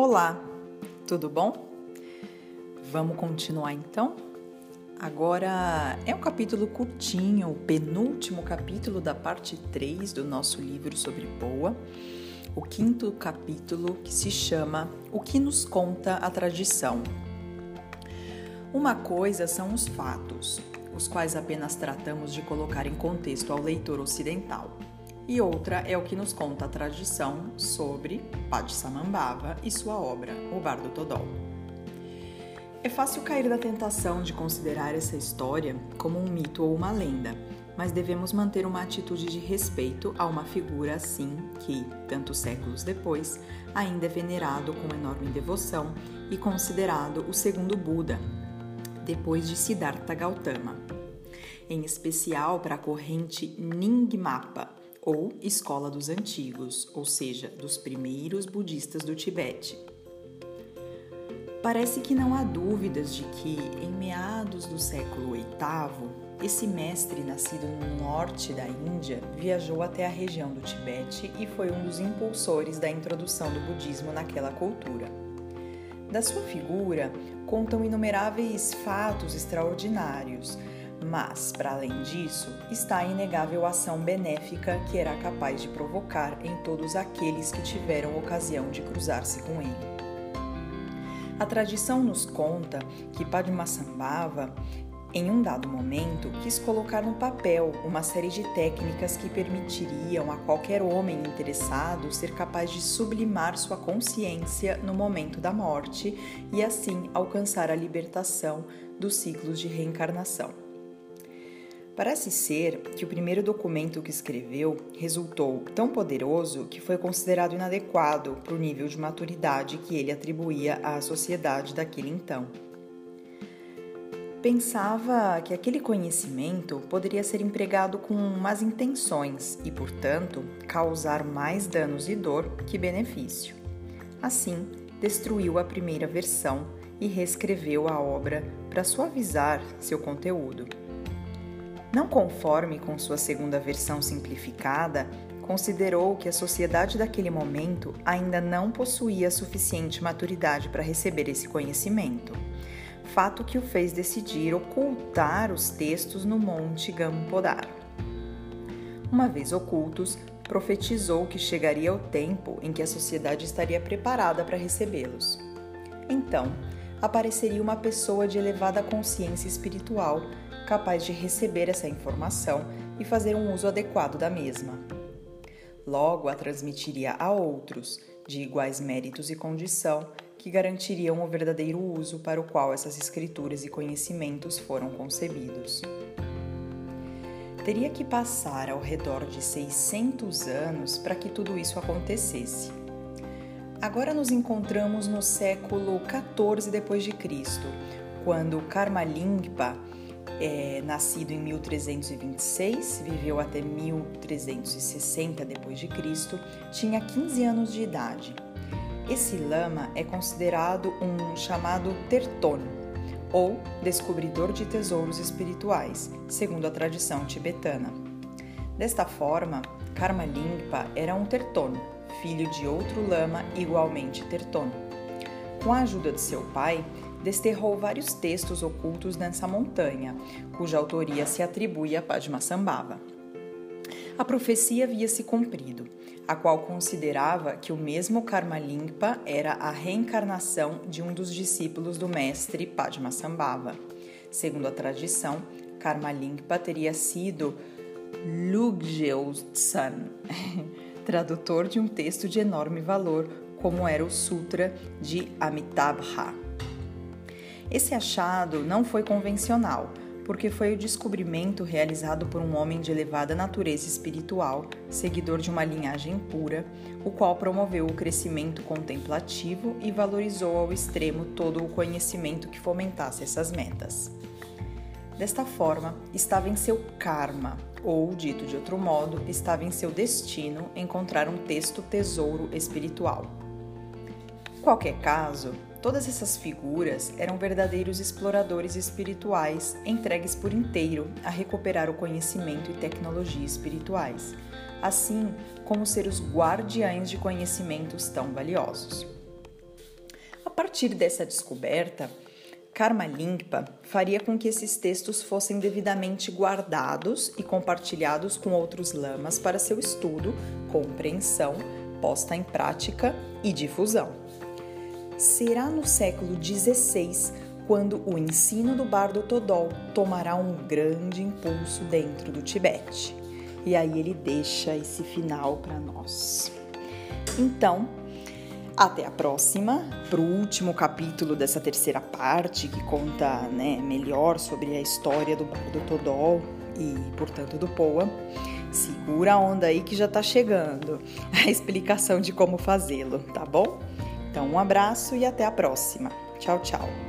Olá, tudo bom? Vamos continuar então? Agora é um capítulo curtinho, o penúltimo capítulo da parte 3 do nosso livro sobre Boa, o quinto capítulo que se chama O que nos conta a tradição. Uma coisa são os fatos, os quais apenas tratamos de colocar em contexto ao leitor ocidental e outra é o que nos conta a tradição sobre Padsamambhava e sua obra, O Bardo Todol. É fácil cair da tentação de considerar essa história como um mito ou uma lenda, mas devemos manter uma atitude de respeito a uma figura assim que, tantos séculos depois, ainda é venerado com enorme devoção e considerado o segundo Buda, depois de Siddhartha Gautama. Em especial para a corrente Nyingmapa, ou Escola dos Antigos, ou seja, dos primeiros budistas do Tibete. Parece que não há dúvidas de que, em meados do século VIII, esse mestre, nascido no norte da Índia, viajou até a região do Tibete e foi um dos impulsores da introdução do budismo naquela cultura. Da sua figura contam inumeráveis fatos extraordinários, mas, para além disso, está a inegável ação benéfica que era capaz de provocar em todos aqueles que tiveram ocasião de cruzar-se com ele. A tradição nos conta que Padmasambhava, em um dado momento, quis colocar no papel uma série de técnicas que permitiriam a qualquer homem interessado ser capaz de sublimar sua consciência no momento da morte e assim alcançar a libertação dos ciclos de reencarnação. Parece ser que o primeiro documento que escreveu resultou tão poderoso que foi considerado inadequado para o nível de maturidade que ele atribuía à sociedade daquele então. Pensava que aquele conhecimento poderia ser empregado com más intenções e, portanto, causar mais danos e dor que benefício. Assim, destruiu a primeira versão e reescreveu a obra para suavizar seu conteúdo não conforme com sua segunda versão simplificada, considerou que a sociedade daquele momento ainda não possuía suficiente maturidade para receber esse conhecimento, fato que o fez decidir ocultar os textos no Monte Gampodar. Uma vez ocultos, profetizou que chegaria o tempo em que a sociedade estaria preparada para recebê-los. Então, apareceria uma pessoa de elevada consciência espiritual capaz de receber essa informação e fazer um uso adequado da mesma. Logo, a transmitiria a outros, de iguais méritos e condição, que garantiriam o verdadeiro uso para o qual essas escrituras e conhecimentos foram concebidos. Teria que passar ao redor de 600 anos para que tudo isso acontecesse. Agora nos encontramos no século 14 depois de Cristo, quando Karmalingpa é, nascido em 1326, viveu até 1360 d.C., tinha 15 anos de idade. Esse lama é considerado um chamado Terton, ou descobridor de tesouros espirituais, segundo a tradição tibetana. Desta forma, Karmalingpa era um Terton, filho de outro lama igualmente Terton. Com a ajuda de seu pai, desterrou vários textos ocultos nessa montanha, cuja autoria se atribui a Padmasambhava. A profecia havia se cumprido, a qual considerava que o mesmo Karmalingpa era a reencarnação de um dos discípulos do mestre Padmasambhava. Segundo a tradição, Karmalingpa teria sido Lugjeotsan, tradutor de um texto de enorme valor, como era o Sutra de Amitabha. Esse achado não foi convencional, porque foi o descobrimento realizado por um homem de elevada natureza espiritual, seguidor de uma linhagem pura, o qual promoveu o crescimento contemplativo e valorizou ao extremo todo o conhecimento que fomentasse essas metas. Desta forma, estava em seu karma, ou, dito de outro modo, estava em seu destino encontrar um texto tesouro espiritual. Qualquer caso, Todas essas figuras eram verdadeiros exploradores espirituais, entregues por inteiro a recuperar o conhecimento e tecnologia espirituais, assim como ser os guardiães de conhecimentos tão valiosos. partir dessa descoberta, Karma Limpa faria com que esses textos fossem devidamente guardados e compartilhados com outros lamas para seu estudo, compreensão, posta em prática e difusão. Será no século XVI quando o ensino do bardo Todol tomará um grande impulso dentro do Tibete. E aí ele deixa esse final para nós. Então, até a próxima, para o último capítulo dessa terceira parte, que conta né, melhor sobre a história do Bardo Todol e, portanto, do Poa. Segura a onda aí que já está chegando a explicação de como fazê-lo, tá bom? Então, um abraço e até a próxima. Tchau, tchau.